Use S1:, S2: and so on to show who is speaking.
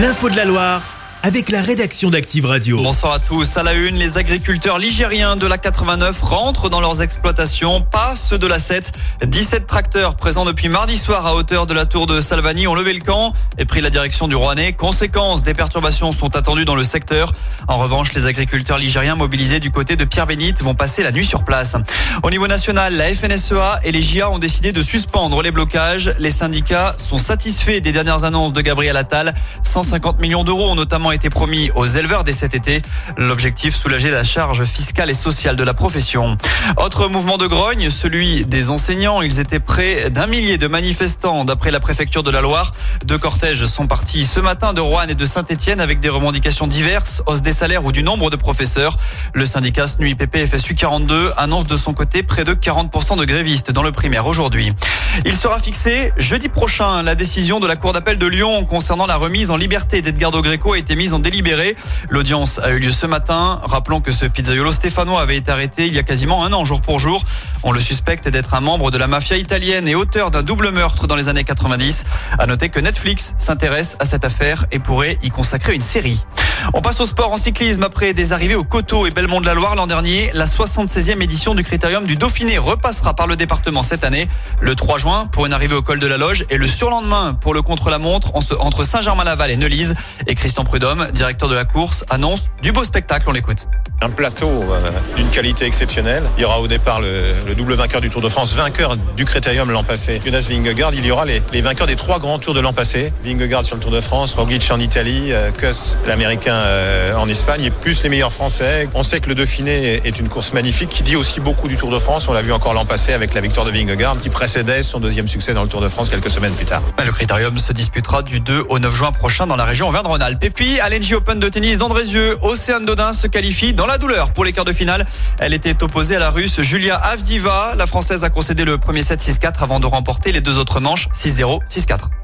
S1: L'info de la Loire avec la rédaction d'Active Radio.
S2: Bonsoir à tous. À la une, les agriculteurs ligériens de la 89 rentrent dans leurs exploitations, pas ceux de la 7. 17 tracteurs présents depuis mardi soir à hauteur de la tour de Salvani ont levé le camp et pris la direction du Rouennais. Conséquence, des perturbations sont attendues dans le secteur. En revanche, les agriculteurs ligériens mobilisés du côté de Pierre-Bénite vont passer la nuit sur place. Au niveau national, la FNSEA et les JA ont décidé de suspendre les blocages. Les syndicats sont satisfaits des dernières annonces de Gabriel Attal. 150 millions d'euros notamment été promis aux éleveurs dès cet été. L'objectif, soulager la charge fiscale et sociale de la profession. Autre mouvement de grogne, celui des enseignants. Ils étaient près d'un millier de manifestants d'après la préfecture de la Loire. Deux cortèges sont partis ce matin de Rouen et de Saint-Etienne avec des revendications diverses, hausse des salaires ou du nombre de professeurs. Le syndicat SNUIPP FSU 42 annonce de son côté près de 40% de grévistes dans le primaire aujourd'hui. Il sera fixé jeudi prochain. La décision de la Cour d'appel de Lyon concernant la remise en liberté d'Edgardo Greco a été mise en délibéré. L'audience a eu lieu ce matin. Rappelons que ce pizzaiolo stéphanois avait été arrêté il y a quasiment un an jour pour jour. On le suspecte d'être un membre de la mafia italienne et auteur d'un double meurtre dans les années 90. À noter que Netflix s'intéresse à cette affaire et pourrait y consacrer une série. On passe au sport en cyclisme après des arrivées au Coteau et Belmont de la Loire l'an dernier. La 76e édition du Critérium du Dauphiné repassera par le département cette année, le 3 juin pour une arrivée au col de la Loge et le surlendemain pour le contre-la-montre entre Saint-Germain-Laval et Neulise. Et Christian Prudhomme, directeur de la course, annonce du beau spectacle. On l'écoute.
S3: Un plateau euh, d'une qualité exceptionnelle. Il y aura au départ le, double vainqueur du Tour de France, vainqueur du Critérium l'an passé, Jonas Vingegaard. Il y aura les, vainqueurs des trois grands tours de l'an passé. Vingegaard sur le Tour de France, Roglic en Italie, euh, Kuss, l'Américain euh, en Espagne, et plus les meilleurs Français. On sait que le Dauphiné est une course magnifique qui dit aussi beaucoup du Tour de France. On l'a vu encore l'an passé avec la victoire de Vingegaard qui précédait son deuxième succès dans le Tour de France quelques semaines plus tard.
S2: Le Critérium se disputera du 2 au 9 juin prochain dans la région Auvergne-Rhône-Alpes. Et puis, à l'NG Open de tennis d'Andrézieux, Océane Dodin se qualifie dans la douleur pour les quarts de finale. Elle était opposée à la russe Julia Avdiva. La française a concédé le premier set 6-4 avant de remporter les deux autres manches 6-0, 6-4.